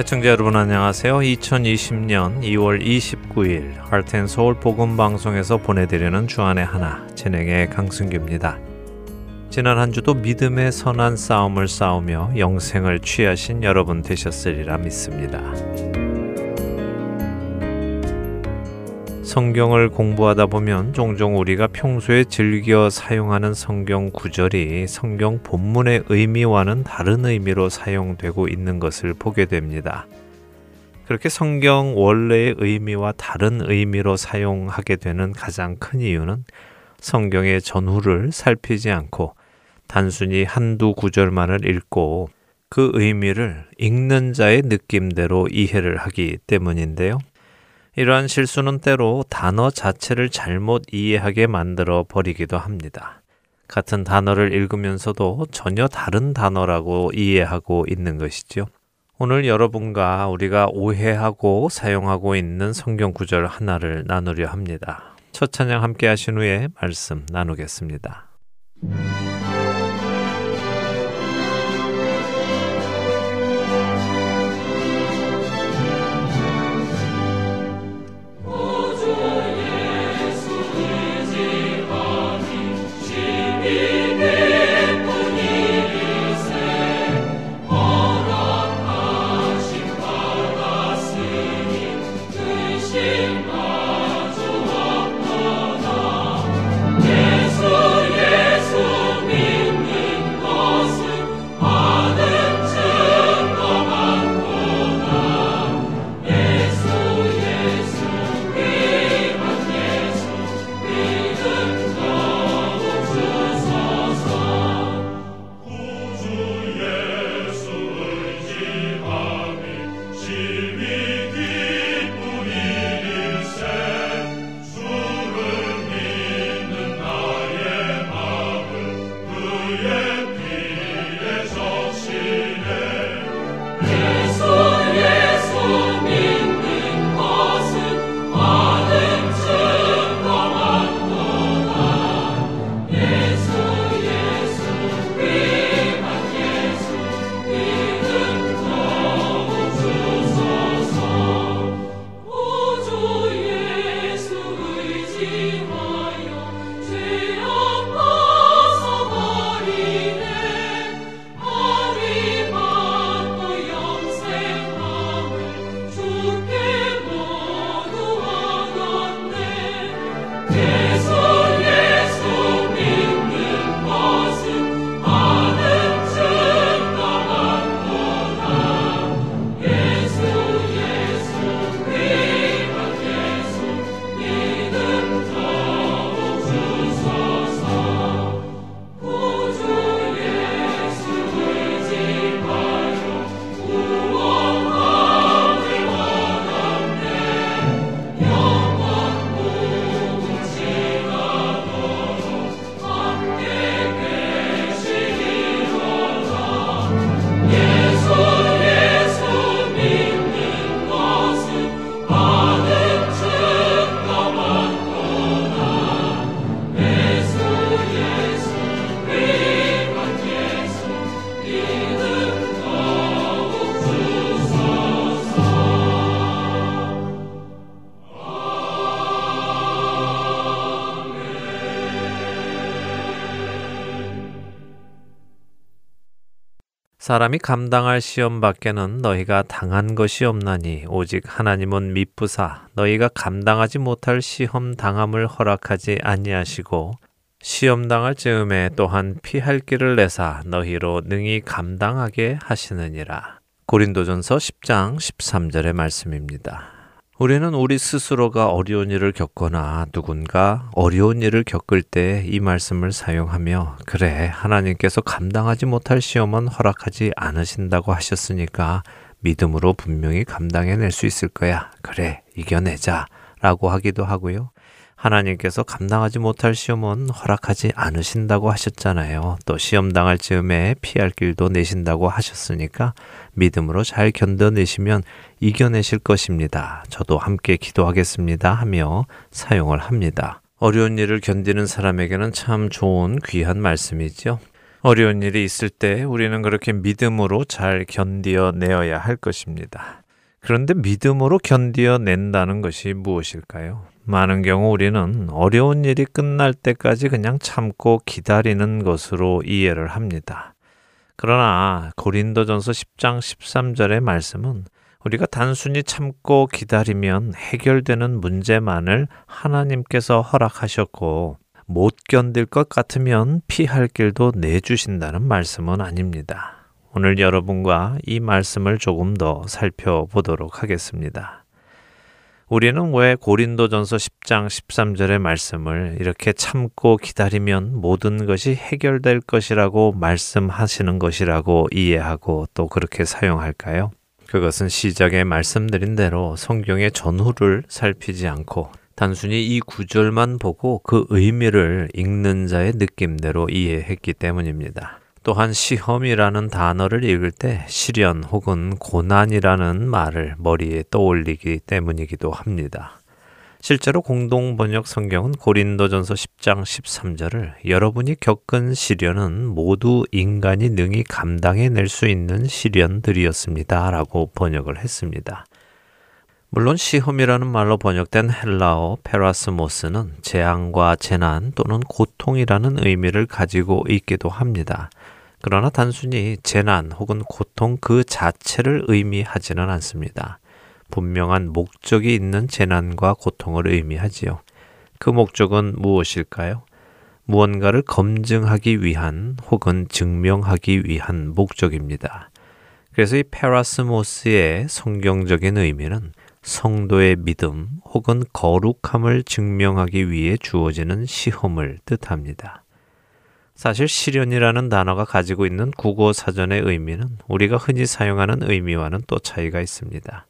애청자 여러분 안녕하세요. 2020년 2월 29일 할텐 서울 복음 방송에서 보내드리는 주안의 하나 진행의 강승규입니다. 지난 한 주도 믿음의 선한 싸움을 싸우며 영생을 취하신 여러분 되셨으리라 믿습니다. 성경을 공부하다 보면 종종 우리가 평소에 즐겨 사용하는 성경 구절이 성경 본문의 의미와는 다른 의미로 사용되고 있는 것을 보게 됩니다. 그렇게 성경 원래의 의미와 다른 의미로 사용하게 되는 가장 큰 이유는 성경의 전후를 살피지 않고 단순히 한두 구절만을 읽고 그 의미를 읽는 자의 느낌대로 이해를 하기 때문인데요. 이러한 실수는 때로 단어 자체를 잘못 이해하게 만들어 버리기도 합니다. 같은 단어를 읽으면서도 전혀 다른 단어라고 이해하고 있는 것이죠. 오늘 여러분과 우리가 오해하고 사용하고 있는 성경 구절 하나를 나누려 합니다. 첫 찬양 함께 하신 후에 말씀 나누겠습니다. 사람이 감당할 시험 밖에는 너희가 당한 것이 없나니 오직 하나님은 미쁘사 너희가 감당하지 못할 시험 당함을 허락하지 아니하시고 시험 당할 즈음에 또한 피할 길을 내사 너희로 능히 감당하게 하시느니라. 고린도전서 10장 13절의 말씀입니다. 우리는 우리 스스로가 어려운 일을 겪거나 누군가 어려운 일을 겪을 때 이 말씀을 사용하며 그래 하나님께서 감당하지 못할 시험은 허락하지 않으신다고 하셨으니까 믿음으로 분명히 감당해낼 수 있을 거야. 그래 이겨내자 라고 하기도 하고요. 하나님께서 감당하지 못할 시험은 허락하지 않으신다고 하셨잖아요. 또 시험 당할 즈음에 피할 길도 내신다고 하셨으니까 믿음으로 잘 견뎌내시면 이겨내실 것입니다. 저도 함께 기도하겠습니다 하며 사용을 합니다. 어려운 일을 견디는 사람에게는 참 좋은 귀한 말씀이죠. 어려운 일이 있을 때 우리는 그렇게 믿음으로 잘 견디어 내어야 할 것입니다. 그런데 믿음으로 견디어 낸다는 것이 무엇일까요? 많은 경우 우리는 어려운 일이 끝날 때까지 그냥 참고 기다리는 것으로 이해를 합니다. 그러나 고린도전서 10장 13절의 말씀은 우리가 단순히 참고 기다리면 해결되는 문제만을 하나님께서 허락하셨고 못 견딜 것 같으면 피할 길도 내주신다는 말씀은 아닙니다. 오늘 여러분과 이 말씀을 조금 더 살펴보도록 하겠습니다. 우리는 왜 고린도전서 10장 13절의 말씀을 이렇게 참고 기다리면 모든 것이 해결될 것이라고 말씀하시는 것이라고 이해하고 또 그렇게 사용할까요? 그것은 시작에 말씀드린 대로 성경의 전후를 살피지 않고 단순히 이 구절만 보고 그 의미를 읽는 자의 느낌대로 이해했기 때문입니다. 또한 시험이라는 단어를 읽을 때 시련 혹은 고난이라는 말을 머리에 떠올리기 때문이기도 합니다. 실제로 공동 번역 성경은 고린도전서 10장 13절을 여러분이 겪은 시련은 모두 인간이 능히 감당해 낼수 있는 시련들이었습니다라고 번역을 했습니다. 물론 시험이라는 말로 번역된 헬라어 페라스모스는 재앙과 재난 또는 고통이라는 의미를 가지고 있기도 합니다. 그러나 단순히 재난 혹은 고통 그 자체를 의미하지는 않습니다. 분명한 목적이 있는 재난과 고통을 의미하지요. 그 목적은 무엇일까요? 무언가를 검증하기 위한 혹은 증명하기 위한 목적입니다. 그래서 이 페라스모스의 성경적인 의미는 성도의 믿음 혹은 거룩함을 증명하기 위해 주어지는 시험을 뜻합니다. 사실 시련이라는 단어가 가지고 있는 국어 사전의 의미는 우리가 흔히 사용하는 의미와는 또 차이가 있습니다.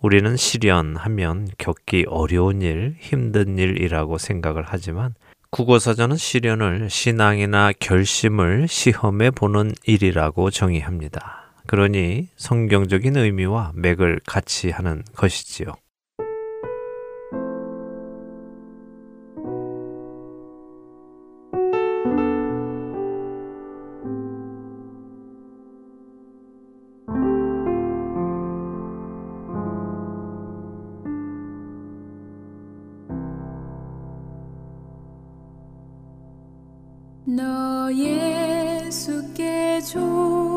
우리는 시련 하면 겪기 어려운 일, 힘든 일이라고 생각을 하지만 국어사전은 시련을 신앙이나 결심을 시험해 보는 일이라고 정의합니다. 그러니 성경적인 의미와 맥을 같이 하는 것이지요. 너 예수께 조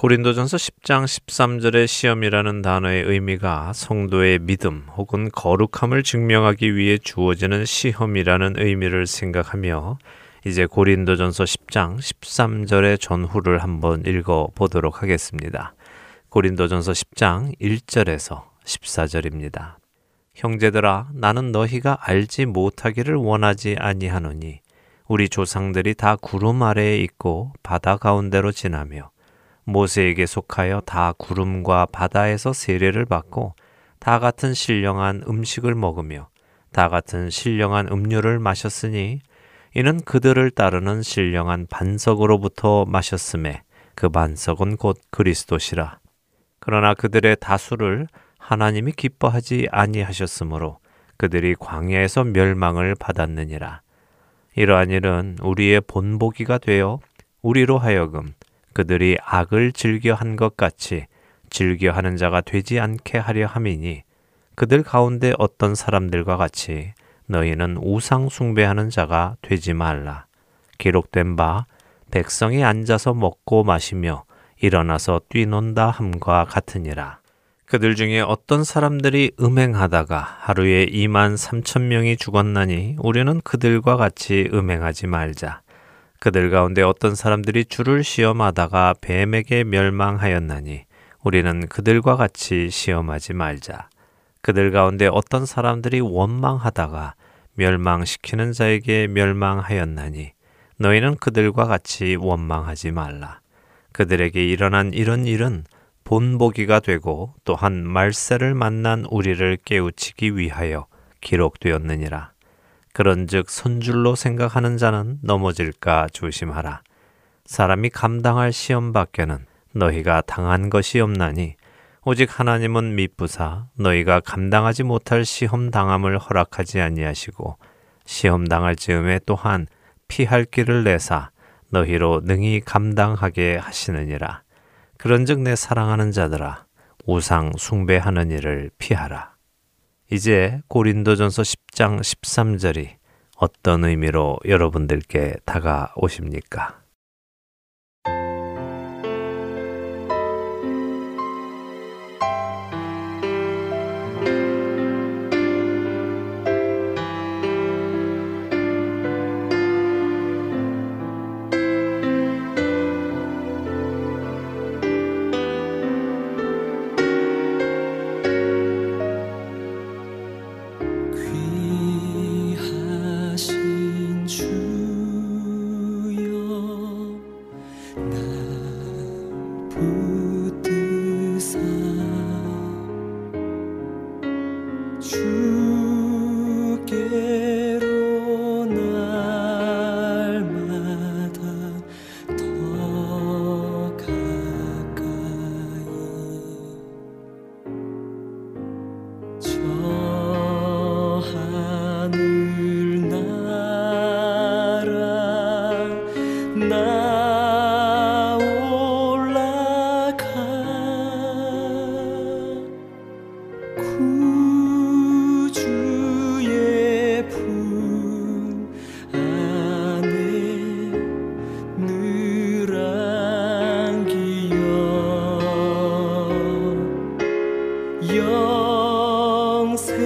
고린도전서 10장 13절의 시험이라는 단어의 의미가 성도의 믿음 혹은 거룩함을 증명하기 위해 주어지는 시험이라는 의미를 생각하며 이제 고린도전서 10장 13절의 전후를 한번 읽어 보도록 하겠습니다. 고린도전서 10장 1절에서 14절입니다. 형제들아 나는 너희가 알지 못하기를 원하지 아니하노니 우리 조상들이 다 구름 아래에 있고 바다 가운데로 지나며 모세에게 속하여 다 구름과 바다에서 세례를 받고 다 같은 신령한 음식을 먹으며 다 같은 신령한 음료를 마셨으니 이는 그들을 따르는 신령한 반석으로부터 마셨음에 그 반석은 곧 그리스도시라. 그러나 그들의 다수를 하나님이 기뻐하지 아니하셨으므로 그들이 광야에서 멸망을 받았느니라. 이러한 일은 우리의 본보기가 되어 우리로 하여금 그들이 악을 즐겨 한 것 같이 즐겨 하는 자가 되지 않게 하려 함이니 그들 가운데 어떤 사람들과 같이 너희는 우상 숭배하는 자가 되지 말라. 기록된 바 백성이 앉아서 먹고 마시며 일어나서 뛰논다 함과 같으니라. 그들 중에 어떤 사람들이 음행하다가 하루에 2만 3천 명이 죽었나니 우리는 그들과 같이 음행하지 말자. 그들 가운데 어떤 사람들이 주를 시험하다가 뱀에게 멸망하였나니 우리는 그들과 같이 시험하지 말자. 그들 가운데 어떤 사람들이 원망하다가 멸망시키는 자에게 멸망하였나니 너희는 그들과 같이 원망하지 말라. 그들에게 일어난 이런 일은 본보기가 되고 또한 말세를 만난 우리를 깨우치기 위하여 기록되었느니라. 그런즉 손줄로 생각하는 자는 넘어질까 조심하라. 사람이 감당할 시험 밖에는 너희가 당한 것이 없나니 오직 하나님은 미쁘사 너희가 감당하지 못할 시험 당함을 허락하지 아니하시고 시험 당할 즈음에 또한 피할 길을 내사 너희로 능히 감당하게 하시느니라. 그런즉 내 사랑하는 자들아 우상 숭배하는 일을 피하라. 이제 고린도전서 10장 13절이 어떤 의미로 여러분들께 다가오십니까? 영생.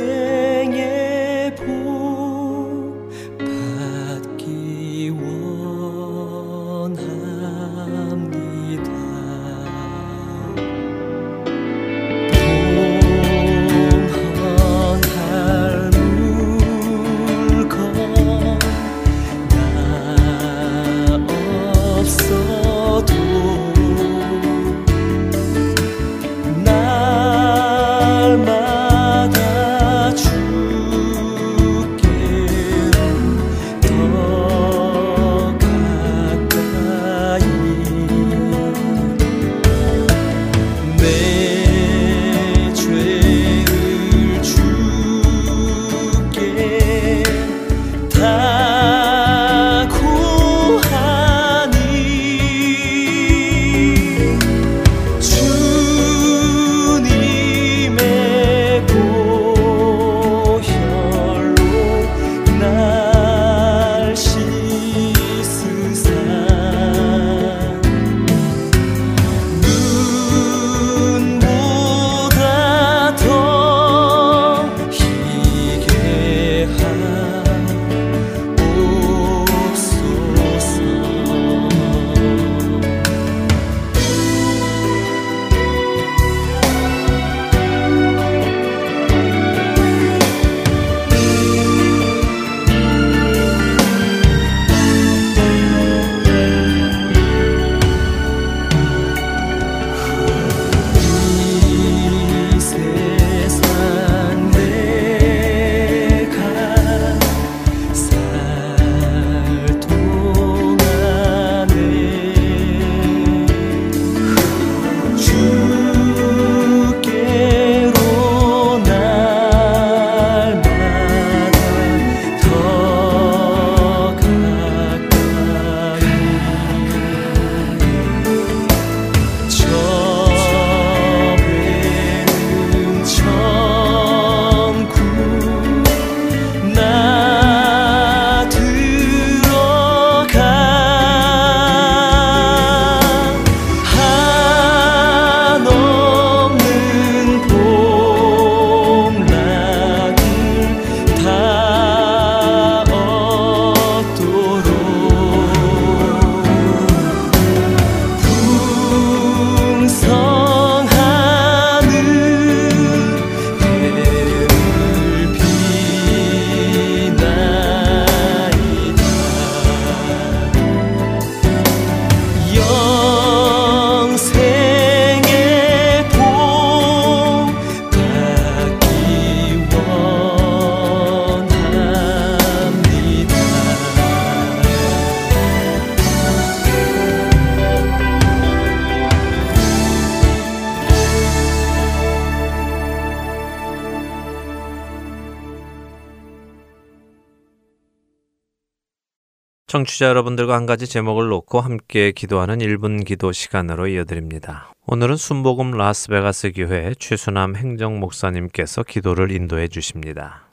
청취자 여러분들과 한 가지 제목을 놓고 함께 기도하는 1분 기도 시간으로 이어드립니다. 오늘은 순복음 라스베가스 교회 최수남 행정 목사님께서 기도를 인도해 주십니다.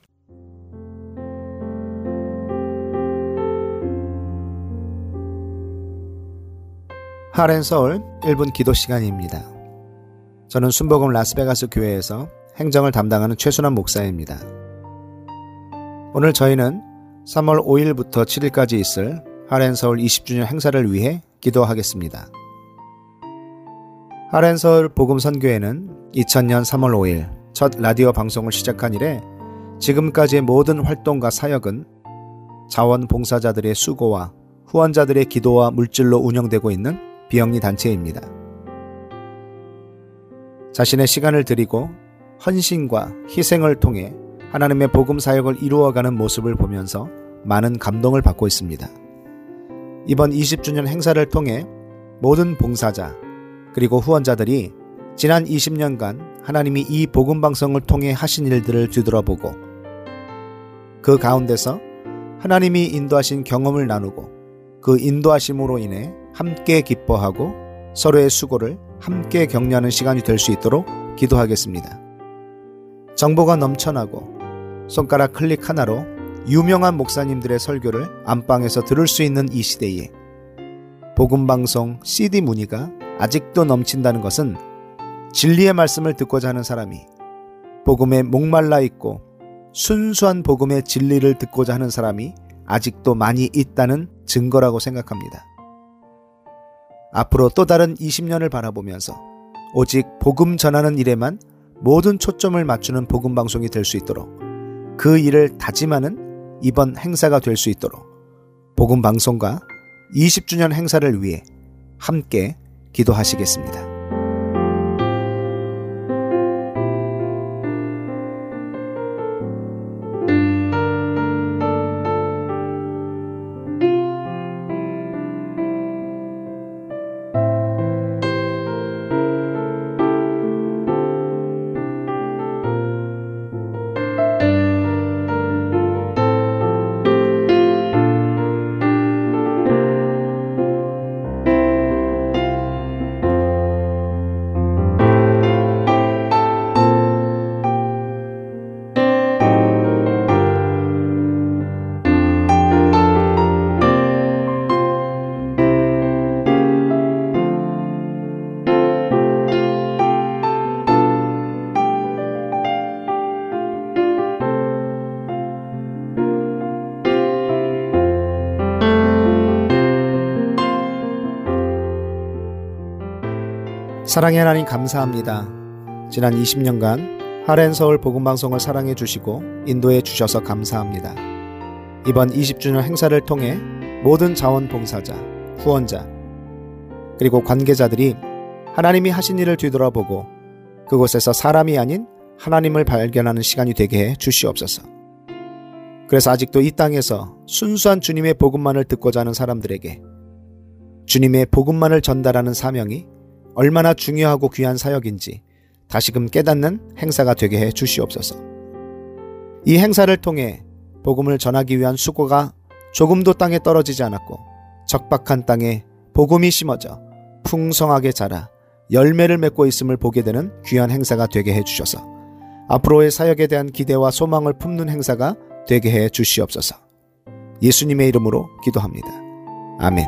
하렌 서울 1분 기도 시간입니다. 저는 순복음 라스베가스 교회에서 행정을 담당하는 최순환 목사입니다. 오늘 저희는 3월 5일부터 7일까지 있을 하렌 서울 20주년 행사를 위해 기도하겠습니다. 하렌 서울 복음 선교회는 2000년 3월 5일 첫 라디오 방송을 시작한 이래 지금까지의 모든 활동과 사역은 자원봉사자들의 수고와 후원자들의 기도와 물질로 운영되고 있는 비영리 단체입니다. 자신의 시간을 드리고 헌신과 희생을 통해 하나님의 복음 사역을 이루어가는 모습을 보면서 많은 감동을 받고 있습니다. 이번 20주년 행사를 통해 모든 봉사자 그리고 후원자들이 지난 20년간 하나님이 이 복음 방송을 통해 하신 일들을 뒤돌아보고 그 가운데서 하나님이 인도하신 경험을 나누고 그 인도하심으로 인해 함께 기뻐하고 서로의 수고를 함께 격려하는 시간이 될 수 있도록 기도하겠습니다. 정보가 넘쳐나고 손가락 클릭 하나로 유명한 목사님들의 설교를 안방에서 들을 수 있는 이 시대에 복음방송 CD 문의가 아직도 넘친다는 것은 진리의 말씀을 듣고자 하는 사람이 복음에 목말라 있고 순수한 복음의 진리를 듣고자 하는 사람이 아직도 많이 있다는 증거라고 생각합니다. 앞으로 또 다른 20년을 바라보면서 오직 복음 전하는 일에만 모든 초점을 맞추는 복음 방송이 될 수 있도록 그 일을 다짐하는 이번 행사가 될 수 있도록 복음 방송과 20주년 행사를 위해 함께 기도하시겠습니다. 사랑의 하나님 감사합니다. 지난 20년간 하렌 서울 복음 방송을 사랑해 주시고 인도해 주셔서 감사합니다. 이번 20주년 행사를 통해 모든 자원봉사자, 후원자, 그리고 관계자들이 하나님이 하신 일을 뒤돌아보고 그곳에서 사람이 아닌 하나님을 발견하는 시간이 되게 해 주시옵소서. 그래서 아직도 이 땅에서 순수한 주님의 복음만을 듣고자 하는 사람들에게 주님의 복음만을 전달하는 사명이 얼마나 중요하고 귀한 사역인지 다시금 깨닫는 행사가 되게 해 주시옵소서. 이 행사를 통해 복음을 전하기 위한 수고가 조금도 땅에 떨어지지 않았고 적박한 땅에 복음이 심어져 풍성하게 자라 열매를 맺고 있음을 보게 되는 귀한 행사가 되게 해 주셔서 앞으로의 사역에 대한 기대와 소망을 품는 행사가 되게 해 주시옵소서. 예수님의 이름으로 기도합니다. 아멘.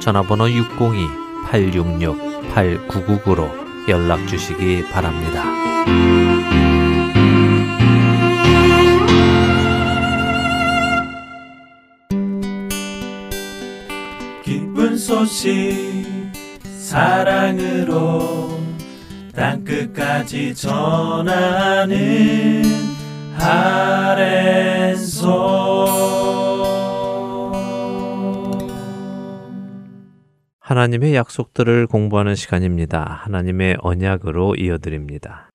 전화번호 602 866-8999로 연락 주시기 바랍니다. 기쁜 소식 사랑으로 땅끝까지 전하는 아랜소 하나님의 약속들을 공부하는 시간입니다. 하나님의 언약으로 이어드립니다.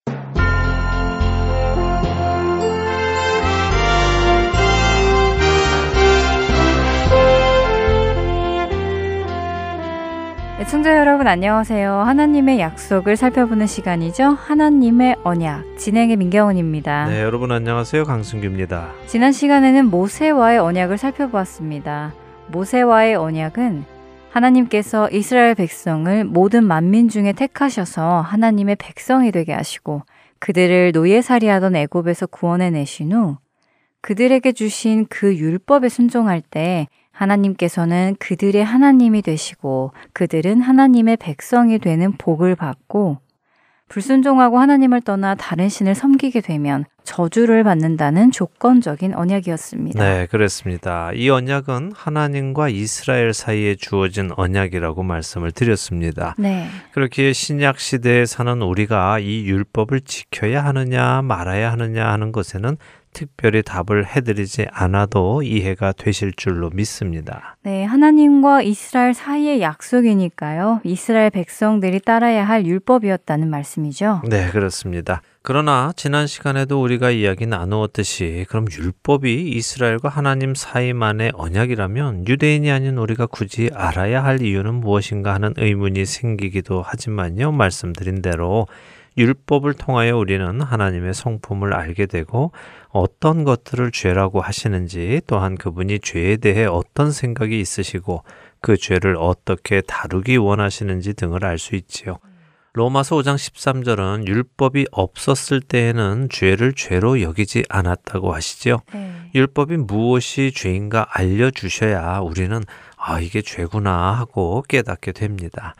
애청자 여러분 안녕하세요. 하나님의 약속을 살펴보는 시간이죠. 하나님의 언약 진행의 민경훈입니다. 네, 여러분 안녕하세요. 강승규입니다. 지난 시간에는 모세와의 언약을 살펴보았습니다. 모세와의 언약은 하나님께서 이스라엘 백성을 모든 만민 중에 택하셔서 하나님의 백성이 되게 하시고 그들을 노예살이하던 애굽에서 구원해 내신 후 그들에게 주신 그 율법에 순종할 때 하나님께서는 그들의 하나님이 되시고 그들은 하나님의 백성이 되는 복을 받고 불순종하고 하나님을 떠나 다른 신을 섬기게 되면 저주를 받는다는 조건적인 언약이었습니다. 네, 그렇습니다. 이 언약은 하나님과 이스라엘 사이에 주어진 언약이라고 말씀을 드렸습니다. 네. 그렇게 신약 시대에 사는 우리가 이 율법을 지켜야 하느냐 말아야 하느냐 하는 것에는 특별히 답을 해드리지 않아도 이해가 되실 줄로 믿습니다. 네, 하나님과 이스라엘 사이의 약속이니까요. 이스라엘 백성들이 따라야 할 율법이었다는 말씀이죠. 네, 그렇습니다. 그러나 지난 시간에도 우리가 이야기 나누었듯이 그럼 율법이 이스라엘과 하나님 사이만의 언약이라면 유대인이 아닌 우리가 굳이 알아야 할 이유는 무엇인가 하는 의문이 생기기도 하지만요. 말씀드린 대로 율법을 통하여 우리는 하나님의 성품을 알게 되고 어떤 것들을 죄라고 하시는지 또한 그분이 죄에 대해 어떤 생각이 있으시고 그 죄를 어떻게 다루기 원하시는지 등을 알 수 있지요. 로마서 5장 13절은 율법이 없었을 때에는 죄를 죄로 여기지 않았다고 하시죠. 네. 율법이 무엇이 죄인가 알려주셔야 우리는 아, 이게 죄구나 하고 깨닫게 됩니다.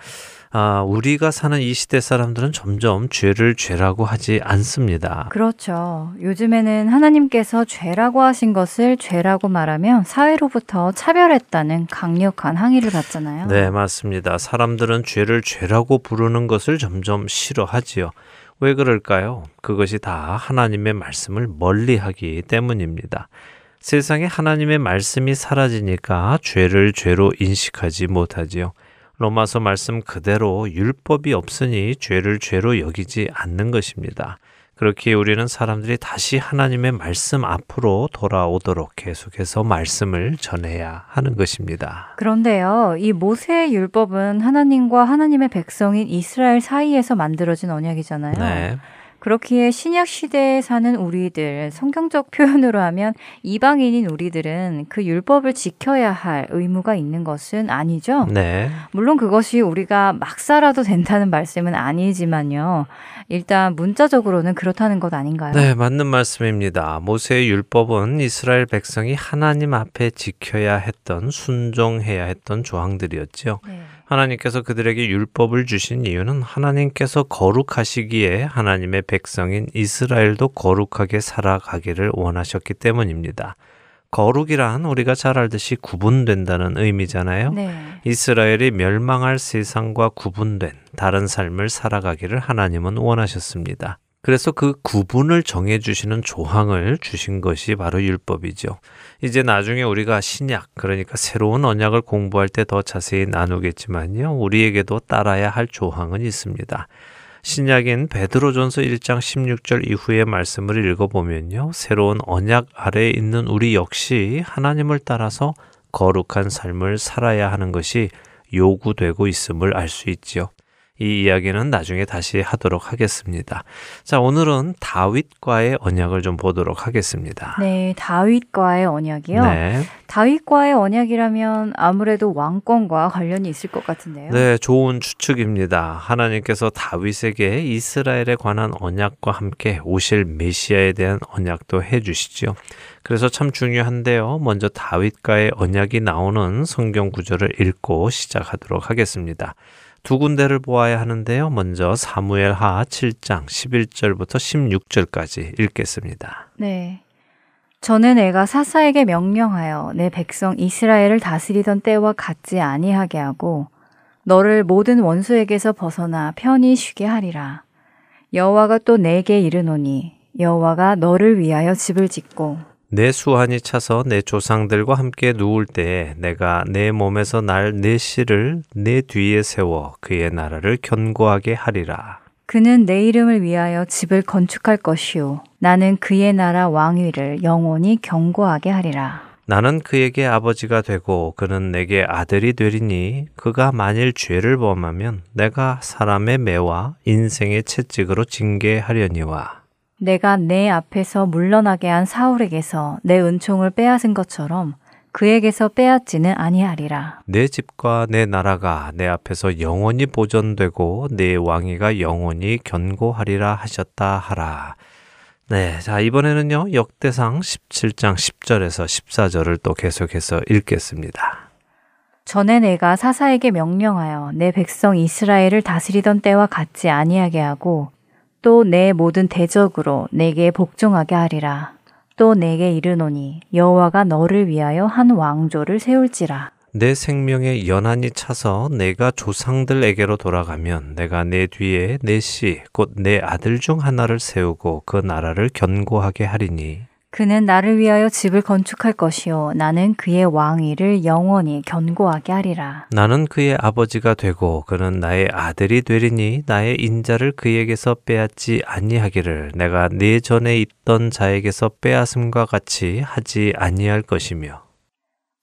아, 우리가 사는 이 시대 사람들은 점점 죄를 죄라고 하지 않습니다. 그렇죠. 요즘에는 하나님께서 죄라고 하신 것을 죄라고 말하면 사회로부터 차별했다는 강력한 항의를 받잖아요. 네, 맞습니다. 사람들은 죄를 죄라고 부르는 것을 점점 싫어하지요. 왜 그럴까요? 그것이 다 하나님의 말씀을 멀리 하기 때문입니다. 세상에 하나님의 말씀이 사라지니까 죄를 죄로 인식하지 못하지요. 로마서 말씀 그대로 율법이 없으니 죄를 죄로 여기지 않는 것입니다. 그렇게 우리는 사람들이 다시 하나님의 말씀 앞으로 돌아오도록 계속해서 말씀을 전해야 하는 것입니다. 그런데요, 이 모세의 율법은 하나님과 하나님의 백성인 이스라엘 사이에서 만들어진 언약이잖아요. 네. 그렇기에 신약 시대에 사는 우리들, 성경적 표현으로 하면 이방인인 우리들은 그 율법을 지켜야 할 의무가 있는 것은 아니죠. 네. 물론 그것이 우리가 막 살아도 된다는 말씀은 아니지만요. 일단 문자적으로는 그렇다는 것 아닌가요? 네, 맞는 말씀입니다. 모세의 율법은 이스라엘 백성이 하나님 앞에 지켜야 했던 순종해야 했던 조항들이었죠. 네. 하나님께서 그들에게 율법을 주신 이유는 하나님께서 거룩하시기에 하나님의 백성인 이스라엘도 거룩하게 살아가기를 원하셨기 때문입니다. 거룩이란 우리가 잘 알듯이 구분된다는 의미잖아요. 네. 이스라엘이 멸망할 세상과 구분된 다른 삶을 살아가기를 하나님은 원하셨습니다. 그래서 그 구분을 정해주시는 조항을 주신 것이 바로 율법이죠. 이제 나중에 우리가 신약, 그러니까 새로운 언약을 공부할 때 더 자세히 나누겠지만요. 우리에게도 따라야 할 조항은 있습니다. 신약인 베드로전서 1장 16절 이후의 말씀을 읽어보면요. 새로운 언약 아래에 있는 우리 역시 하나님을 따라서 거룩한 삶을 살아야 하는 것이 요구되고 있음을 알 수 있지요. 이 이야기는 나중에 다시 하도록 하겠습니다. 자, 오늘은 다윗과의 언약을 좀 보도록 하겠습니다. 네, 다윗과의 언약이요. 네. 다윗과의 언약이라면 아무래도 왕권과 관련이 있을 것 같은데요. 네, 좋은 추측입니다. 하나님께서 다윗에게 이스라엘에 관한 언약과 함께 오실 메시아에 대한 언약도 해 주시죠. 그래서 참 중요한데요. 먼저 다윗과의 언약이 나오는 성경 구절을 읽고 시작하도록 하겠습니다. 두 군데를 보아야 하는데요. 먼저 사무엘 하 7장 11절부터 16절까지 읽겠습니다. 네. 저는 내가 사사에게 명령하여 내 백성 이스라엘을 다스리던 때와 같지 아니하게 하고 너를 모든 원수에게서 벗어나 편히 쉬게 하리라. 여호와가 또 내게 이르노니 여호와가 너를 위하여 집을 짓고 내 수한이 차서 내 조상들과 함께 누울 때에 내가 내 몸에서 날 내 씨를 내 뒤에 세워 그의 나라를 견고하게 하리라. 그는 내 이름을 위하여 집을 건축할 것이요 나는 그의 나라 왕위를 영원히 견고하게 하리라. 나는 그에게 아버지가 되고 그는 내게 아들이 되리니 그가 만일 죄를 범하면 내가 사람의 매와 인생의 채찍으로 징계하려니와 내가 내 앞에서 물러나게 한 사울에게서 내 은총을 빼앗은 것처럼 그에게서 빼앗지는 아니하리라. 내 집과 내 나라가 내 앞에서 영원히 보존되고 내 왕위가 영원히 견고하리라 하셨다 하라. 네, 자, 이번에는요, 역대상 17장 10절에서 14절을 또 계속해서 읽겠습니다. 전에 내가 사사에게 명령하여 내 백성 이스라엘을 다스리던 때와 같지 아니하게 하고 또 내 모든 대적으로 내게 복종하게 하리라. 또 내게 이르노니 여호와가 너를 위하여 한 왕조를 세울지라. 내 생명에 연한이 차서 내가 조상들에게로 돌아가면 내가 내 뒤에 내 씨, 곧 내 아들 중 하나를 세우고 그 나라를 견고하게 하리니 그는 나를 위하여 집을 건축할 것이요 나는 그의 왕위를 영원히 견고하게 하리라. 나는 그의 아버지가 되고 그는 나의 아들이 되리니 나의 인자를 그에게서 빼앗지 아니하기를 내가 네 전에 있던 자에게서 빼앗음과 같이 하지 아니할 것이며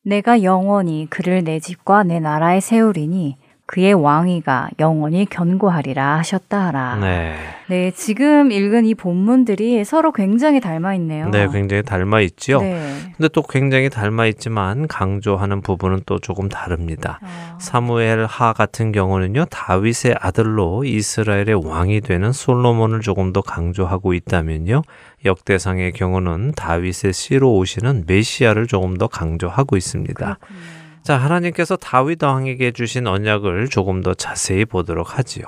내가 영원히 그를 내 집과 내 나라에 세우리니 그의 왕위가 영원히 견고하리라 하셨다 하라. 네. 네, 지금 읽은 이 본문들이 서로 굉장히 닮아 있네요. 네, 굉장히 닮아 있죠. 네. 근데 또 굉장히 닮아 있지만 강조하는 부분은 또 조금 다릅니다. 어, 사무엘 하 같은 경우는요, 다윗의 아들로 이스라엘의 왕이 되는 솔로몬을 조금 더 강조하고 있다면요, 역대상의 경우는 다윗의 씨로 오시는 메시아를 조금 더 강조하고 있습니다. 그렇군요. 자, 하나님께서 다윗 왕에게 주신 언약을 조금 더 자세히 보도록 하지요.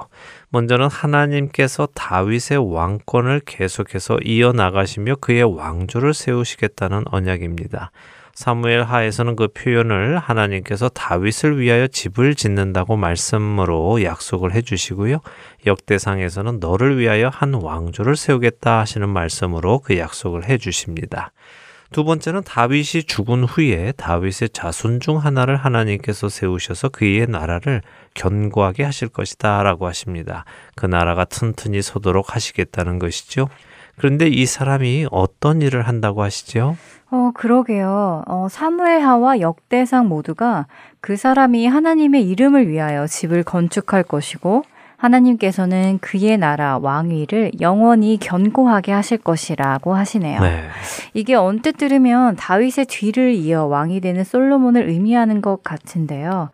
먼저는 하나님께서 다윗의 왕권을 계속해서 이어나가시며 그의 왕조를 세우시겠다는 언약입니다. 사무엘 하에서는 그 표현을 하나님께서 다윗을 위하여 집을 짓는다고 말씀으로 약속을 해 주시고요. 역대상에서는 너를 위하여 한 왕조를 세우겠다 하시는 말씀으로 그 약속을 해 주십니다. 두 번째는 다윗이 죽은 후에 다윗의 자손 중 하나를 하나님께서 세우셔서 그의 나라를 견고하게 하실 것이다 라고 하십니다. 그 나라가 튼튼히 서도록 하시겠다는 것이죠. 그런데 이 사람이 어떤 일을 한다고 하시죠? 어, 그러게요. 어, 사무엘하와 역대상 모두가 그 사람이 하나님의 이름을 위하여 집을 건축할 것이고 하나님께서는 그의 나라 왕위를 영원히 견고하게 하실 것이라고 하시네요. 네. 이게 언뜻 들으면 다윗의 뒤를 이어 왕이 되는 솔로몬을 의미하는 것 같은데요.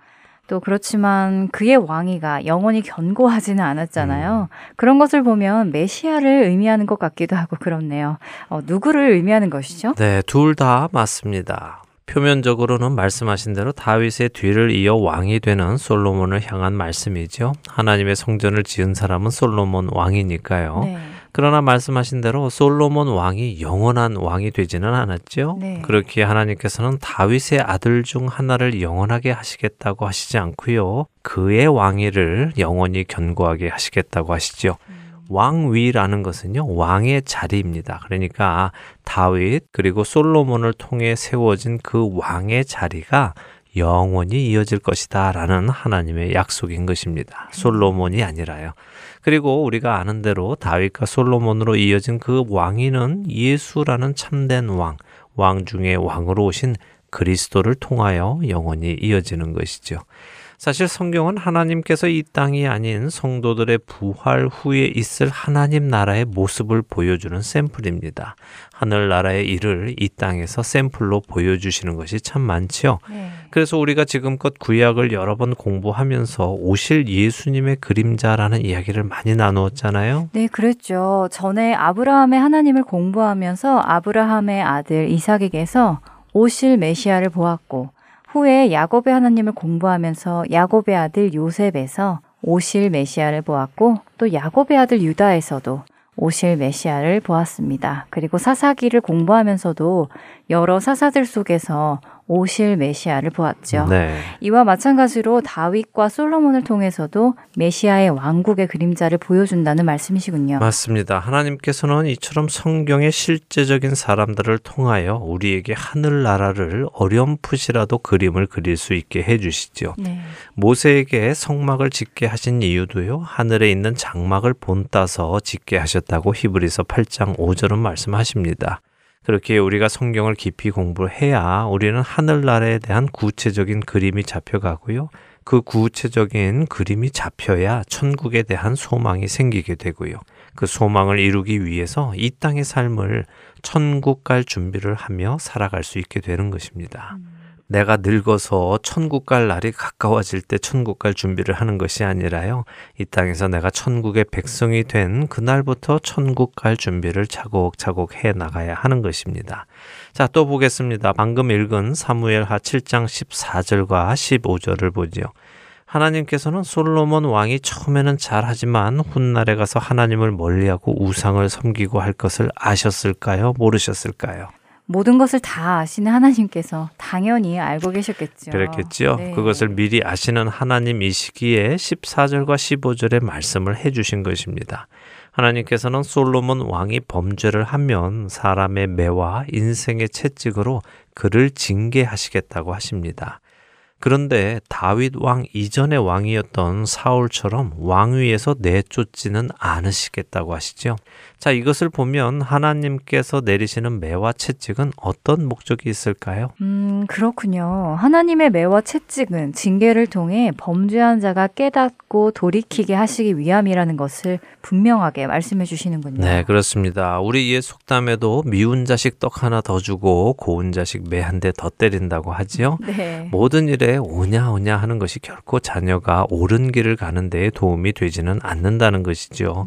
또 그렇지만 그의 왕위가 영원히 견고하지는 않았잖아요. 그런 것을 보면 메시아를 의미하는 것 같기도 하고 그렇네요. 어, 누구를 의미하는 것이죠? 네, 둘 다 맞습니다. 표면적으로는 말씀하신 대로 다윗의 뒤를 이어 왕이 되는 솔로몬을 향한 말씀이죠. 하나님의 성전을 지은 사람은 솔로몬 왕이니까요. 네. 그러나 말씀하신 대로 솔로몬 왕이 영원한 왕이 되지는 않았죠. 네. 그렇기에 하나님께서는 다윗의 아들 중 하나를 영원하게 하시겠다고 하시지 않고요. 그의 왕위를 영원히 견고하게 하시겠다고 하시죠. 왕위라는 것은요, 왕의 자리입니다. 그러니까 다윗 그리고 솔로몬을 통해 세워진 그 왕의 자리가 영원히 이어질 것이다 라는 하나님의 약속인 것입니다. 솔로몬이 아니라요. 그리고 우리가 아는 대로 다윗과 솔로몬으로 이어진 그 왕위는 예수라는 참된 왕, 왕 중에 왕으로 오신 그리스도를 통하여 영원히 이어지는 것이죠. 사실 성경은 하나님께서 이 땅이 아닌 성도들의 부활 후에 있을 하나님 나라의 모습을 보여주는 샘플입니다. 하늘 나라의 일을 이 땅에서 샘플로 보여주시는 것이 참 많지요. 네. 그래서 우리가 지금껏 구약을 여러 번 공부하면서 오실 예수님의 그림자라는 이야기를 많이 나누었잖아요. 네, 그랬죠. 전에 아브라함의 하나님을 공부하면서 아브라함의 아들 이삭에게서 오실 메시아를 보았고 후에 야곱의 하나님을 공부하면서 야곱의 아들 요셉에서 오실 메시아를 보았고 또 야곱의 아들 유다에서도 오실 메시아를 보았습니다. 그리고 사사기를 공부하면서도 여러 사사들 속에서 오실 메시아를 보았죠. 네. 이와 마찬가지로 다윗과 솔로몬을 통해서도 메시아의 왕국의 그림자를 보여준다는 말씀이시군요. 맞습니다. 하나님께서는 이처럼 성경의 실제적인 사람들을 통하여 우리에게 하늘나라를 어렴풋이라도 그림을 그릴 수 있게 해주시죠. 네. 모세에게 성막을 짓게 하신 이유도요. 하늘에 있는 장막을 본따서 짓게 하셨다고 히브리서 8장 5절은 말씀하십니다. 그렇게 우리가 성경을 깊이 공부를 해야 우리는 하늘나라에 대한 구체적인 그림이 잡혀가고요. 그 구체적인 그림이 잡혀야 천국에 대한 소망이 생기게 되고요. 그 소망을 이루기 위해서 이 땅의 삶을 천국 갈 준비를 하며 살아갈 수 있게 되는 것입니다. 내가 늙어서 천국 갈 날이 가까워질 때 천국 갈 준비를 하는 것이 아니라요. 이 땅에서 내가 천국의 백성이 된 그날부터 천국 갈 준비를 차곡차곡 해 나가야 하는 것입니다. 자, 또 보겠습니다. 방금 읽은 사무엘 하 7장 14절과 15절을 보지요. 하나님께서는 솔로몬 왕이 처음에는 잘하지만 훗날에 가서 하나님을 멀리하고 우상을 섬기고 할 것을 아셨을까요? 모르셨을까요? 모든 것을 다 아시는 하나님께서 당연히 알고 계셨겠죠. 그랬겠죠. 네. 그것을 미리 아시는 하나님이시기에 14절과 15절의 말씀을 해 주신 것입니다. 하나님께서는 솔로몬 왕이 범죄를 하면 사람의 매와 인생의 채찍으로 그를 징계하시겠다고 하십니다. 그런데 다윗 왕 이전의 왕이었던 사울처럼 왕위에서 내쫓지는 않으시겠다고 하시죠. 자, 이것을 보면 하나님께서 내리시는 매와 채찍은 어떤 목적이 있을까요? 음, 그렇군요. 하나님의 매와 채찍은 징계를 통해 범죄한 자가 깨닫고 돌이키게 하시기 위함이라는 것을 분명하게 말씀해 주시는군요. 네, 그렇습니다. 우리 옛 속담에도 미운 자식 떡 하나 더 주고 고운 자식 매 한 대 더 때린다고 하지요. 네. 모든 일에 오냐 오냐 하는 것이 결코 자녀가 옳은 길을 가는 데에 도움이 되지는 않는다는 것이죠.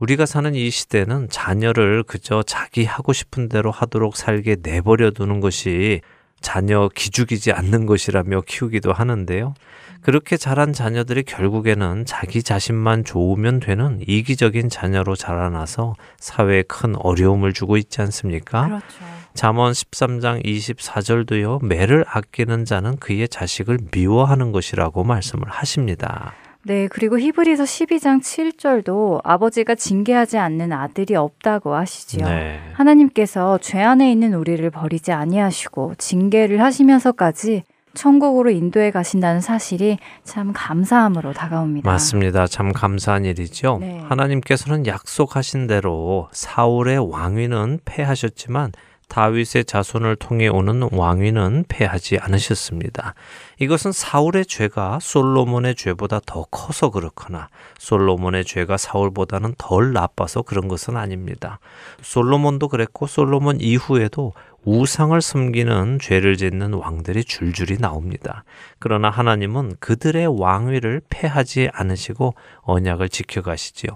우리가 사는 이 시대는 자녀를 그저 자기 하고 싶은 대로 하도록 살게 내버려 두는 것이 자녀 기죽이지 않는 것이라며 키우기도 하는데요. 그렇게 자란 자녀들이 결국에는 자기 자신만 좋으면 되는 이기적인 자녀로 자라나서 사회에 큰 어려움을 주고 있지 않습니까? 그렇죠. 잠언 13장 24절도요. 매를 아끼는 자는 그의 자식을 미워하는 것이라고 말씀을 하십니다. 네, 그리고 히브리서 12장 7절도 아버지가 징계하지 않는 아들이 없다고 하시지요. 네. 하나님께서 죄 안에 있는 우리를 버리지 아니하시고 징계를 하시면서까지 천국으로 인도해 가신다는 사실이 참 감사함으로 다가옵니다. 맞습니다. 참 감사한 일이죠. 네. 하나님께서는 약속하신 대로 사울의 왕위는 패하셨지만 다윗의 자손을 통해 오는 왕위는 패하지 않으셨습니다. 이것은 사울의 죄가 솔로몬의 죄보다 더 커서 그렇거나 솔로몬의 죄가 사울보다는 덜 나빠서 그런 것은 아닙니다. 솔로몬도 그랬고 솔로몬 이후에도 우상을 섬기는 죄를 짓는 왕들이 줄줄이 나옵니다. 그러나 하나님은 그들의 왕위를 패하지 않으시고 언약을 지켜가시지요.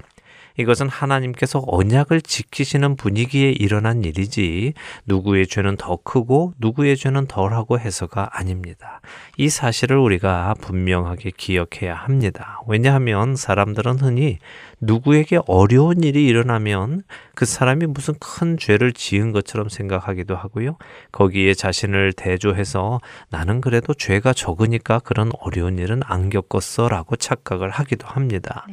이것은 하나님께서 언약을 지키시는 분위기에 일어난 일이지 누구의 죄는 더 크고 누구의 죄는 덜하고 해서가 아닙니다. 이 사실을 우리가 분명하게 기억해야 합니다. 왜냐하면 사람들은 흔히 누구에게 어려운 일이 일어나면 그 사람이 무슨 큰 죄를 지은 것처럼 생각하기도 하고요. 거기에 자신을 대조해서 나는 그래도 죄가 적으니까 그런 어려운 일은 안 겪었어 라고 착각을 하기도 합니다.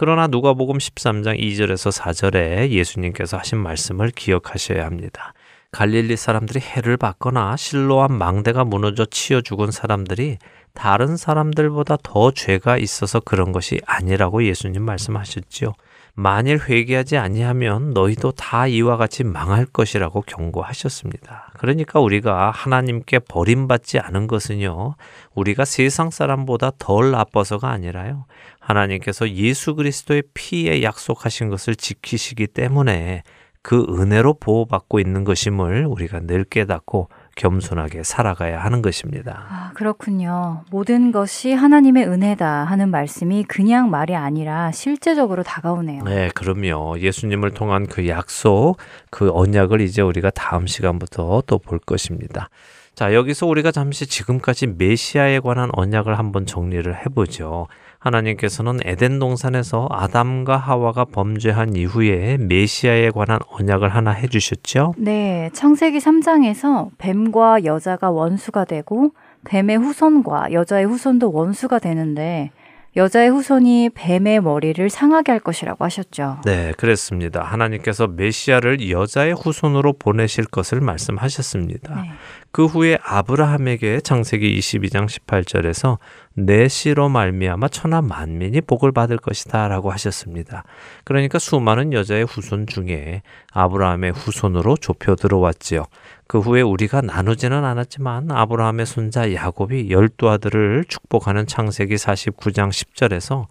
그러나 누가복음 13장 2절에서 4절에 예수님께서 하신 말씀을 기억하셔야 합니다. 갈릴리 사람들이 해를 받거나 실로암 망대가 무너져 치여 죽은 사람들이 다른 사람들보다 더 죄가 있어서 그런 것이 아니라고 예수님 말씀하셨지요. 만일 회개하지 아니하면 너희도 다 이와 같이 망할 것이라고 경고하셨습니다. 그러니까 우리가 하나님께 버림받지 않은 것은요, 우리가 세상 사람보다 덜 나빠서가 아니라요, 하나님께서 예수 그리스도의 피에 약속하신 것을 지키시기 때문에 그 은혜로 보호받고 있는 것임을 우리가 늘 깨닫고 겸손하게 살아가야 하는 것입니다. 아, 그렇군요. 모든 것이 하나님의 은혜다 하는 말씀이 그냥 말이 아니라 실제적으로 다가오네요. 네, 그럼요. 예수님을 통한 그 약속, 그 언약을 이제 우리가 다음 시간부터 또 볼 것입니다. 자, 여기서 우리가 잠시 지금까지 메시아에 관한 언약을 한번 정리를 해보죠. 하나님께서는 에덴 동산에서 아담과 하와가 범죄한 이후에 메시아에 관한 언약을 하나 해주셨죠? 네, 창세기 3장에서 뱀과 여자가 원수가 되고 뱀의 후손과 여자의 후손도 원수가 되는데 여자의 후손이 뱀의 머리를 상하게 할 것이라고 하셨죠. 네, 그랬습니다. 하나님께서 메시아를 여자의 후손으로 보내실 것을 말씀하셨습니다. 네. 그 후에 아브라함에게 창세기 22장 18절에서 내 씨로 말미암아 천하 만민이 복을 받을 것이다라고 하셨습니다. 그러니까 수많은 여자의 후손 중에 아브라함의 후손으로 좁혀 들어왔지요. 그 후에 우리가 나누지는 않았지만 아브라함의 손자 야곱이 열두 아들을 축복하는 창세기 49장 10절에서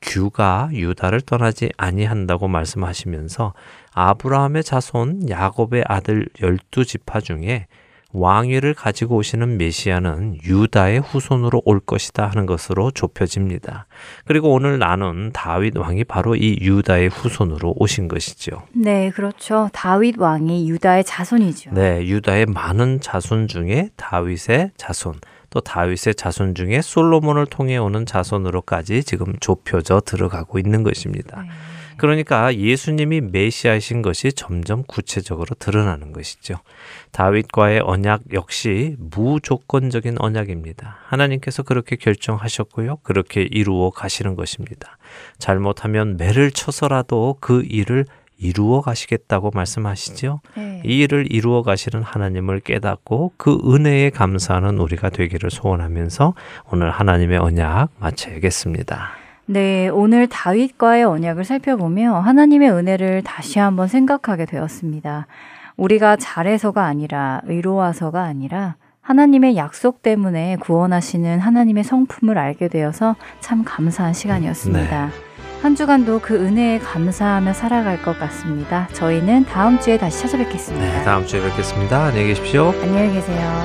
규가 유다를 떠나지 아니한다고 말씀하시면서 아브라함의 자손 야곱의 아들 열두 지파 중에 왕위를 가지고 오시는 메시아는 유다의 후손으로 올 것이다 하는 것으로 좁혀집니다. 그리고 오늘 나눈 다윗 왕이 바로 이 유다의 후손으로 오신 것이죠. 네, 그렇죠. 다윗 왕이 유다의 자손이죠. 네, 유다의 많은 자손 중에 다윗의 자손, 또 다윗의 자손 중에 솔로몬을 통해 오는 자손으로까지 지금 좁혀져 들어가고 있는 것입니다. 네. 그러니까 예수님이 메시아이신 것이 점점 구체적으로 드러나는 것이죠. 다윗과의 언약 역시 무조건적인 언약입니다. 하나님께서 그렇게 결정하셨고요. 그렇게 이루어 가시는 것입니다. 잘못하면 매를 쳐서라도 그 일을 이루어 가시겠다고 말씀하시죠. 네. 이 일을 이루어 가시는 하나님을 깨닫고 그 은혜에 감사하는 우리가 되기를 소원하면서 오늘 하나님의 언약 마쳐야겠습니다. 네, 오늘 다윗과의 언약을 살펴보며 하나님의 은혜를 다시 한번 생각하게 되었습니다. 우리가 잘해서가 아니라 의로워서가 아니라 하나님의 약속 때문에 구원하시는 하나님의 성품을 알게 되어서 참 감사한 시간이었습니다. 한 주간도 그 은혜에 감사하며 살아갈 것 같습니다. 저희는 다음 주에 다시 찾아뵙겠습니다. 네, 다음 주에 뵙겠습니다. 안녕히 계십시오. 안녕히 계세요.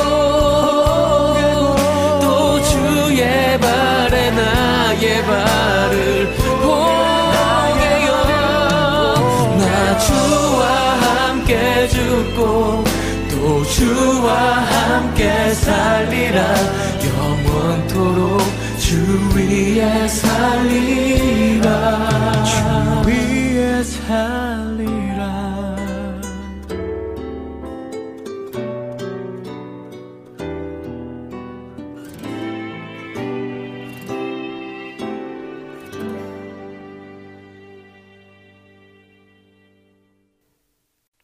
또 주와 함께 살리라. 영원토록 주 위에 살리라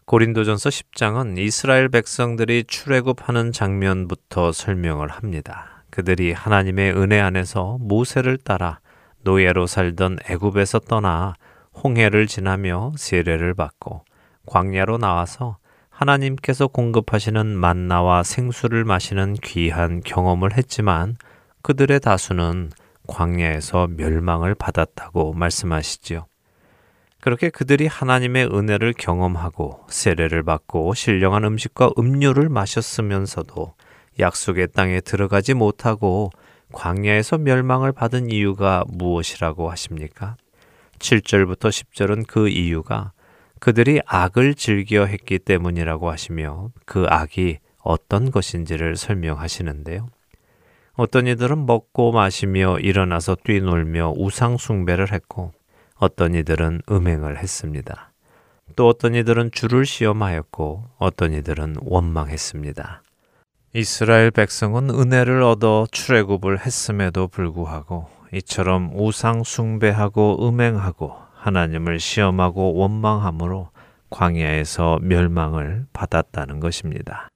고린도전서 10장은 이스라엘 백성들이 출애굽하는 장면부터 설명을 합니다. 그들이 하나님의 은혜 안에서 모세를 따라 노예로 살던 애굽에서 떠나 홍해를 지나며 세례를 받고 광야로 나와서 하나님께서 공급하시는 만나와 생수를 마시는 귀한 경험을 했지만 그들의 다수는 광야에서 멸망을 받았다고 말씀하시지요. 그렇게 그들이 하나님의 은혜를 경험하고 세례를 받고 신령한 음식과 음료를 마셨으면서도 약속의 땅에 들어가지 못하고 광야에서 멸망을 받은 이유가 무엇이라고 하십니까? 7절부터 10절은 그 이유가 그들이 악을 즐겨 했기 때문이라고 하시며 그 악이 어떤 것인지를 설명하시는데요. 어떤 이들은 먹고 마시며 일어나서 뛰놀며 우상숭배를 했고 어떤 이들은 음행을 했습니다. 또 어떤 이들은 주를 시험하였고 어떤 이들은 원망했습니다. 이스라엘 백성은 은혜를 얻어 출애굽을 했음에도 불구하고 이처럼 우상 숭배하고 음행하고 하나님을 시험하고 원망함으로 광야에서 멸망을 받았다는 것입니다.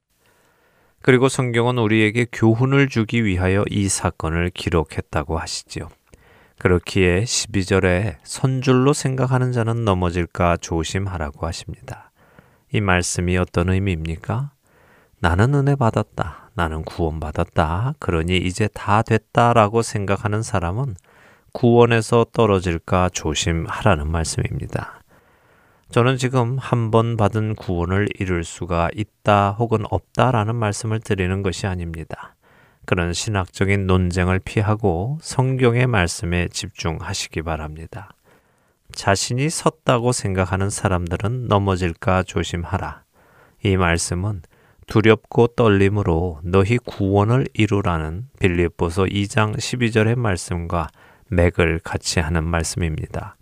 그리고 성경은 우리에게 교훈을 주기 위하여 이 사건을 기록했다고 하시지요. 그렇기에 12절에 선줄로 생각하는 자는 넘어질까 조심하라고 하십니다. 이 말씀이 어떤 의미입니까? 나는 은혜 받았다. 나는 구원 받았다. 그러니 이제 다 됐다라고 생각하는 사람은 구원에서 떨어질까 조심하라는 말씀입니다. 저는 지금 한 번 받은 구원을 이룰 수가 있다 혹은 없다라는 말씀을 드리는 것이 아닙니다. 그런 신학적인 논쟁을 피하고 성경의 말씀에 집중하시기 바랍니다. 자신이 섰다고 생각하는 사람들은 넘어질까 조심하라. 이 말씀은 두렵고 떨림으로 너희 구원을 이루라는 빌립보서 2장 12절의 말씀과 맥을 같이 하는 말씀입니다.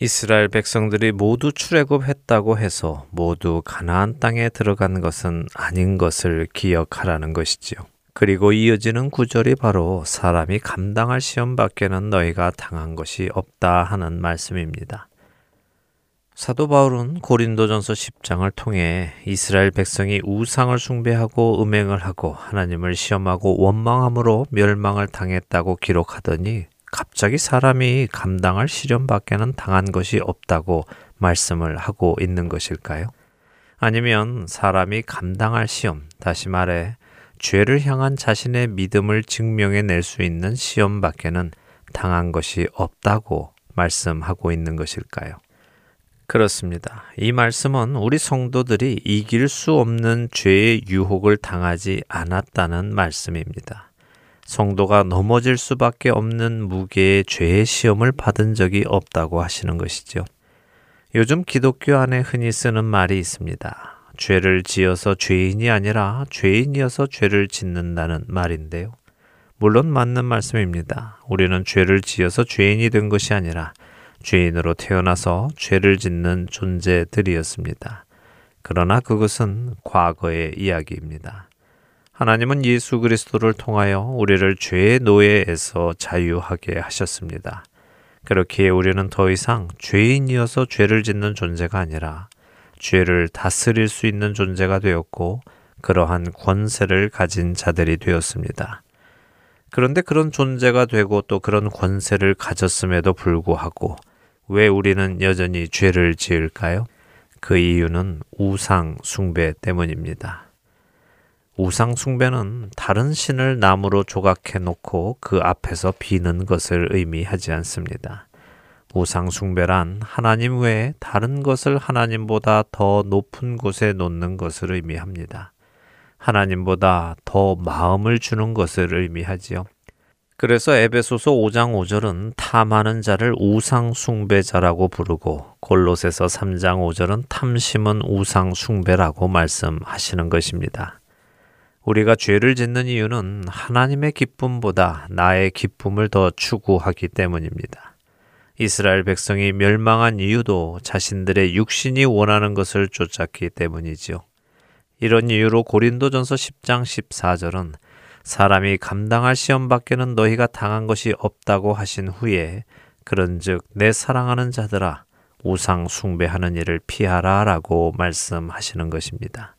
이스라엘 백성들이 모두 출애굽했다고 해서 모두 가나안 땅에 들어간 것은 아닌 것을 기억하라는 것이지요. 그리고 이어지는 구절이 바로 사람이 감당할 시험 밖에는 너희가 당한 것이 없다 하는 말씀입니다. 사도 바울은 고린도전서 10장을 통해 이스라엘 백성이 우상을 숭배하고 음행을 하고 하나님을 시험하고 원망함으로 멸망을 당했다고 기록하더니 갑자기 사람이 감당할 시련 밖에는 당한 것이 없다고 말씀을 하고 있는 것일까요? 아니면 사람이 감당할 시험, 다시 말해 죄를 향한 자신의 믿음을 증명해 낼 수 있는 시험 밖에는 당한 것이 없다고 말씀하고 있는 것일까요? 그렇습니다. 이 말씀은 우리 성도들이 이길 수 없는 죄의 유혹을 당하지 않았다는 말씀입니다. 성도가 넘어질 수밖에 없는 무게의 죄의 시험을 받은 적이 없다고 하시는 것이죠. 요즘 기독교 안에 흔히 쓰는 말이 있습니다. 죄를 지어서 죄인이 아니라 죄인이어서 죄를 짓는다는 말인데요. 물론 맞는 말씀입니다. 우리는 죄를 지어서 죄인이 된 것이 아니라 죄인으로 태어나서 죄를 짓는 존재들이었습니다. 그러나 그것은 과거의 이야기입니다. 하나님은 예수 그리스도를 통하여 우리를 죄의 노예에서 자유하게 하셨습니다. 그렇기에 우리는 더 이상 죄인이어서 죄를 짓는 존재가 아니라 죄를 다스릴 수 있는 존재가 되었고 그러한 권세를 가진 자들이 되었습니다. 그런데 그런 존재가 되고 또 그런 권세를 가졌음에도 불구하고 왜 우리는 여전히 죄를 지을까요? 그 이유는 우상 숭배 때문입니다. 우상 숭배는 다른 신을 나무로 조각해 놓고 그 앞에서 비는 것을 의미하지 않습니다. 우상 숭배란 하나님 외에 다른 것을 하나님보다 더 높은 곳에 놓는 것을 의미합니다. 하나님보다 더 마음을 주는 것을 의미하지요. 그래서 에베소서 5장 5절은 탐하는 자를 우상 숭배자라고 부르고 골로새서 3장 5절은 탐심은 우상 숭배라고 말씀하시는 것입니다. 우리가 죄를 짓는 이유는 하나님의 기쁨보다 나의 기쁨을 더 추구하기 때문입니다. 이스라엘 백성이 멸망한 이유도 자신들의 육신이 원하는 것을 쫓았기 때문이지요. 이런 이유로 고린도전서 10장 14절은 사람이 감당할 시험 밖에는 너희가 당한 것이 없다고 하신 후에 그런즉 내 사랑하는 자들아 우상 숭배하는 일을 피하라라고 말씀하시는 것입니다.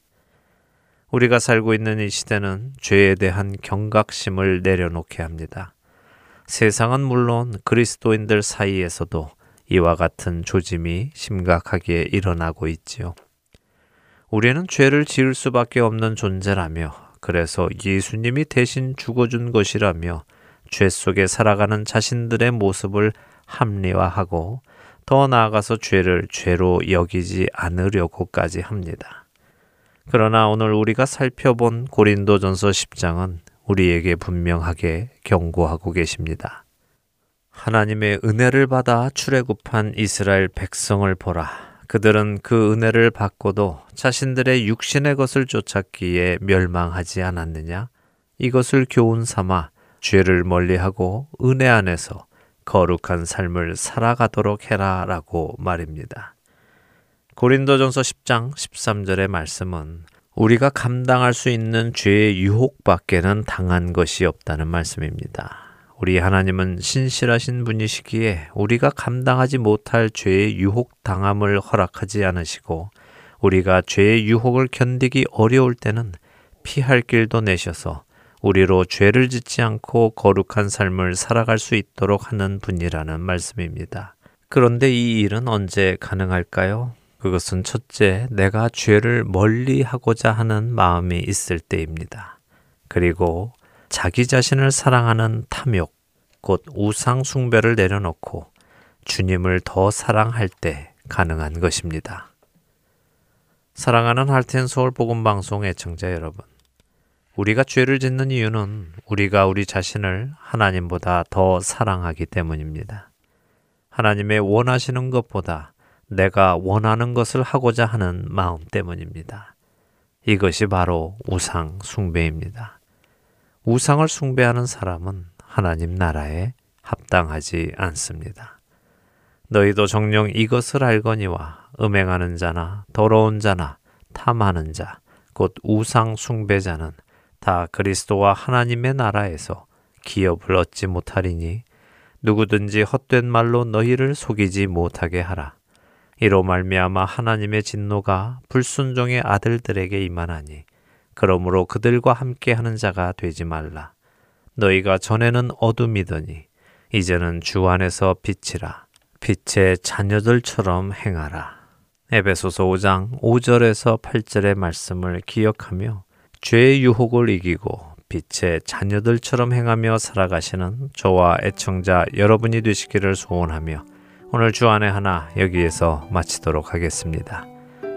우리가 살고 있는 이 시대는 죄에 대한 경각심을 내려놓게 합니다. 세상은 물론 그리스도인들 사이에서도 이와 같은 조짐이 심각하게 일어나고 있지요. 우리는 죄를 지을 수밖에 없는 존재라며 그래서 예수님이 대신 죽어준 것이라며 죄 속에 살아가는 자신들의 모습을 합리화하고 더 나아가서 죄를 죄로 여기지 않으려고까지 합니다. 그러나 오늘 우리가 살펴본 고린도전서 10장은 우리에게 분명하게 경고하고 계십니다. 하나님의 은혜를 받아 출애굽한 이스라엘 백성을 보라. 그들은 그 은혜를 받고도 자신들의 육신의 것을 쫓았기에 멸망하지 않았느냐? 이것을 교훈 삼아 죄를 멀리하고 은혜 안에서 거룩한 삶을 살아가도록 해라라고 말입니다. 고린도전서 10장 13절의 말씀은 우리가 감당할 수 있는 죄의 유혹밖에는 당한 것이 없다는 말씀입니다. 우리 하나님은 신실하신 분이시기에 우리가 감당하지 못할 죄의 유혹 당함을 허락하지 않으시고 우리가 죄의 유혹을 견디기 어려울 때는 피할 길도 내셔서 우리로 죄를 짓지 않고 거룩한 삶을 살아갈 수 있도록 하는 분이라는 말씀입니다. 그런데 이 일은 언제 가능할까요? 그것은 첫째, 내가 죄를 멀리 하고자 하는 마음이 있을 때입니다. 그리고 자기 자신을 사랑하는 탐욕, 곧 우상 숭배를 내려놓고 주님을 더 사랑할 때 가능한 것입니다. 사랑하는 할텐 서울 복음 방송 애청자 여러분. 우리가 죄를 짓는 이유는 우리가 우리 자신을 하나님보다 더 사랑하기 때문입니다. 하나님의 원하시는 것보다 내가 원하는 것을 하고자 하는 마음 때문입니다. 이것이 바로 우상 숭배입니다. 우상을 숭배하는 사람은 하나님 나라에 합당하지 않습니다. 너희도 정령 이것을 알거니와 음행하는 자나 더러운 자나 탐하는 자, 곧 우상 숭배자는 다 그리스도와 하나님의 나라에서 기업을 얻지 못하리니 누구든지 헛된 말로 너희를 속이지 못하게 하라. 이로 말미암아 하나님의 진노가 불순종의 아들들에게 임하나니 그러므로 그들과 함께 하는 자가 되지 말라. 너희가 전에는 어둠이더니 이제는 주 안에서 빛이라 빛의 자녀들처럼 행하라. 에베소서 5장 5절에서 8절의 말씀을 기억하며 죄의 유혹을 이기고 빛의 자녀들처럼 행하며 살아가시는 저와 애청자 여러분이 되시기를 소원하며 오늘 주안의 하나 여기에서 마치도록 하겠습니다.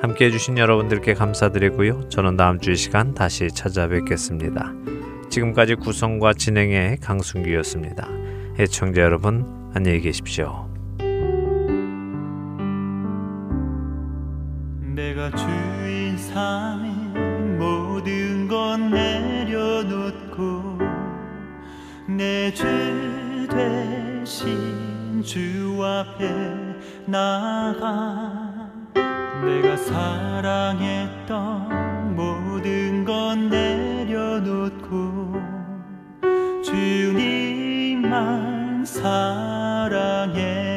함께 해주신 여러분들께 감사드리고요. 저는 다음 주 이 시간 다시 찾아뵙겠습니다. 지금까지 구성과 진행의 강순기였습니다. 애청자 여러분, 안녕히 계십시오. 내가 주인 삼인 모든 건 내려놓고 내 죄 대신 주 앞에 나가 내가 사랑했던 모든 건 내려놓고 주님만 사랑해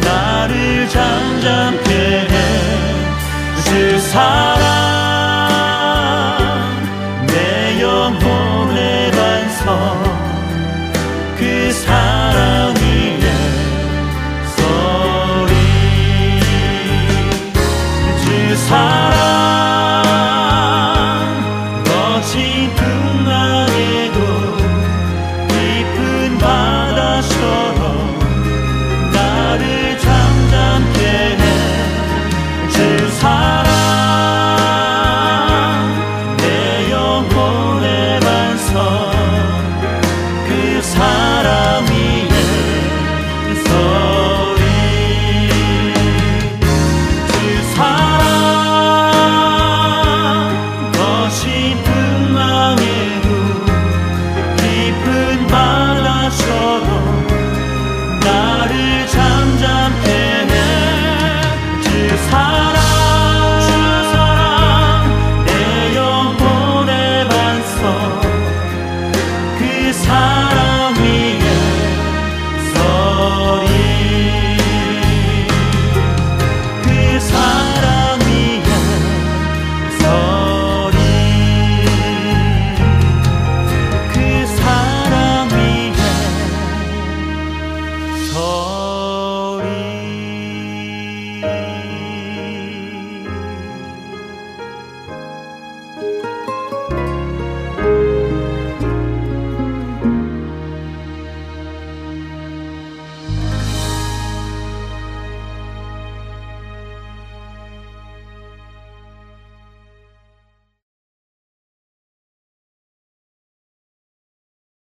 나를 잠잠케 해주 사랑